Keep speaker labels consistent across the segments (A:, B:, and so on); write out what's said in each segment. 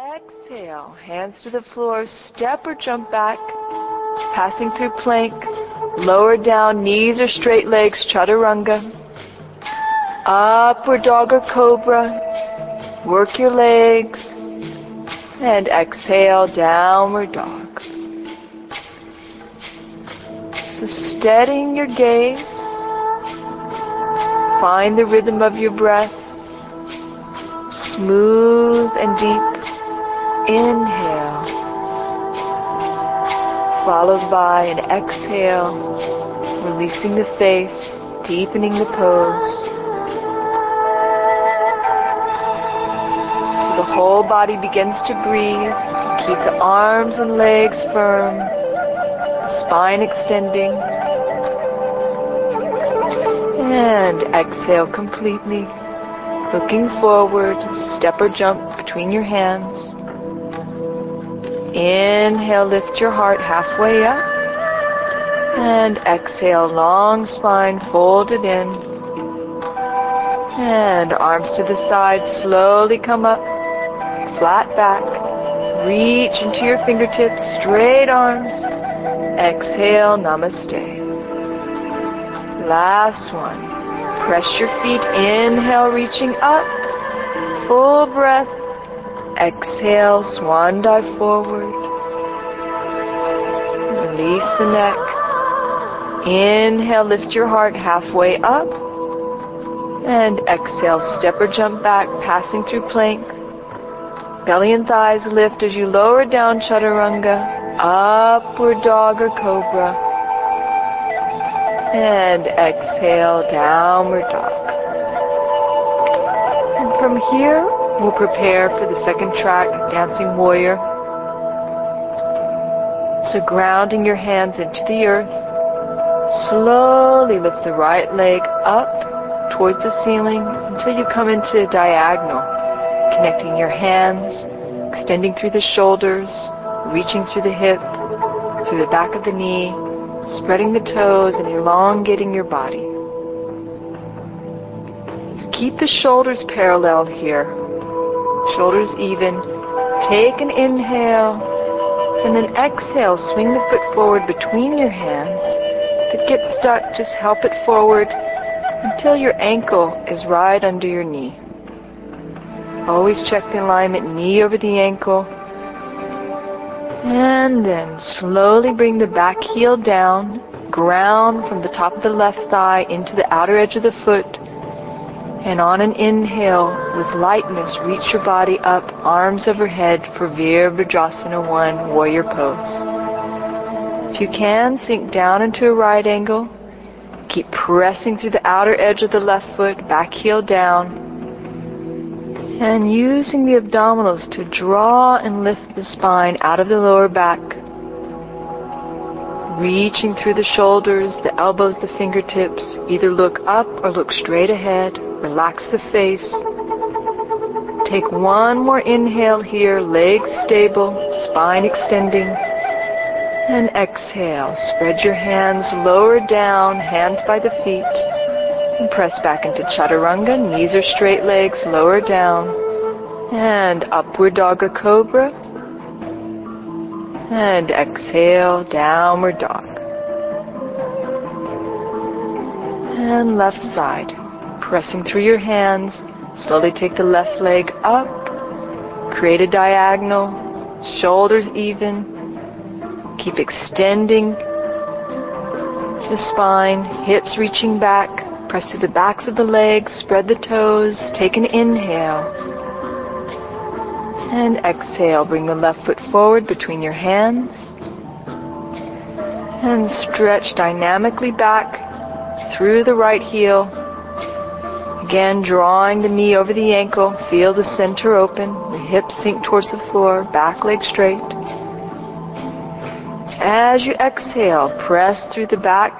A: Exhale, hands to the floor, step or jump back, passing through plank, lower down, knees or straight legs, chaturanga. Upward dog or cobra, work your legs, and exhale, downward dog. So steadying your gaze, find the rhythm of your breath, smooth and deep. Inhale, followed by an exhale, releasing the face, deepening the pose. So the whole body begins to breathe. Keep the arms and legs firm, the spine extending. And exhale completely, looking forward, step or jump between your hands. Inhale, lift your heart halfway up. And exhale, long spine folded in. And arms to the side, slowly come up. Flat back. Reach into your fingertips, straight arms. Exhale, namaste. Last one. Press your feet, inhale, reaching up. Full breath. Exhale, swan dive forward. Release the neck. Inhale, lift your heart halfway up. And exhale, step or jump back, passing through plank. Belly and thighs lift as you lower down chaturanga, upward dog or cobra. And exhale, downward dog. And from here, We'll prepare for the second track, Dancing Warrior. So grounding your hands into the earth, slowly lift the right leg up towards the ceiling until you come into a diagonal, connecting your hands, extending through the shoulders, reaching through the hip, through the back of the knee, spreading the toes and elongating your body. Keep the shoulders parallel here shoulders even. Take an inhale, and then exhale. Swing the foot forward between your hands. If it gets stuck, just help it forward until your ankle is right under your knee. Always check the alignment, knee over the ankle. And then slowly bring the back heel down, ground from the top of the left thigh into the outer edge of the foot and on an inhale, with lightness, reach your body up, arms overhead for Virabhadrasana 1, warrior pose. If you can, sink down into a right angle. Keep pressing through the outer edge of the left foot, back heel down. And using the abdominals to draw and lift the spine out of the lower back. Reaching through the shoulders, the elbows, the fingertips. Either look up or look straight ahead. Relax the face. Take one more inhale here, legs stable, spine extending. And exhale. Spread your hands lower down, hands by the feet. And press back into chaturanga, knees or straight legs, lower down. And upward dog or cobra. And exhale, downward dog. And left side pressing through your hands. Slowly take the left leg up. Create a diagonal. Shoulders even. Keep extending the spine. Hips reaching back. Press through the backs of the legs. Spread the toes. Take an inhale. And exhale. Bring the left foot forward between your hands. And stretch dynamically back through the right heel Again, drawing the knee over the ankle. Feel the center open. The hips sink towards the floor. Back leg straight. As you exhale, press through the back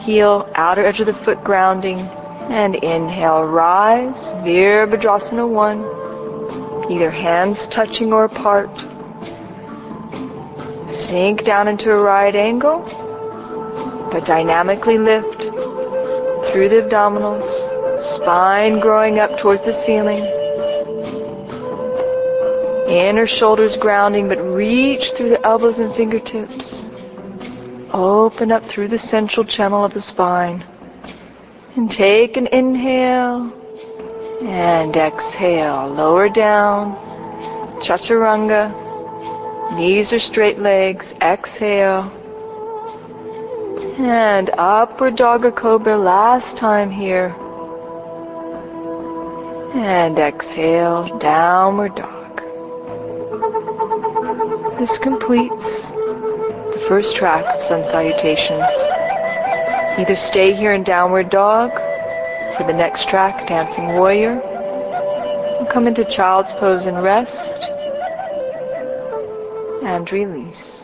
A: heel, outer edge of the foot grounding. And inhale, rise. Virabhadrasana 1. Either hands touching or apart. Sink down into a right angle. But dynamically lift through the abdominals Spine growing up towards the ceiling. Inner shoulders grounding, but reach through the elbows and fingertips. Open up through the central channel of the spine. And take an inhale. And exhale. Lower down. Chaturanga. Knees are straight legs. Exhale. And upward dog or cobra last time here. And exhale, downward dog. This completes the first track of sun salutations. Either stay here in downward dog for the next track, dancing warrior, or come into child's pose and rest and release.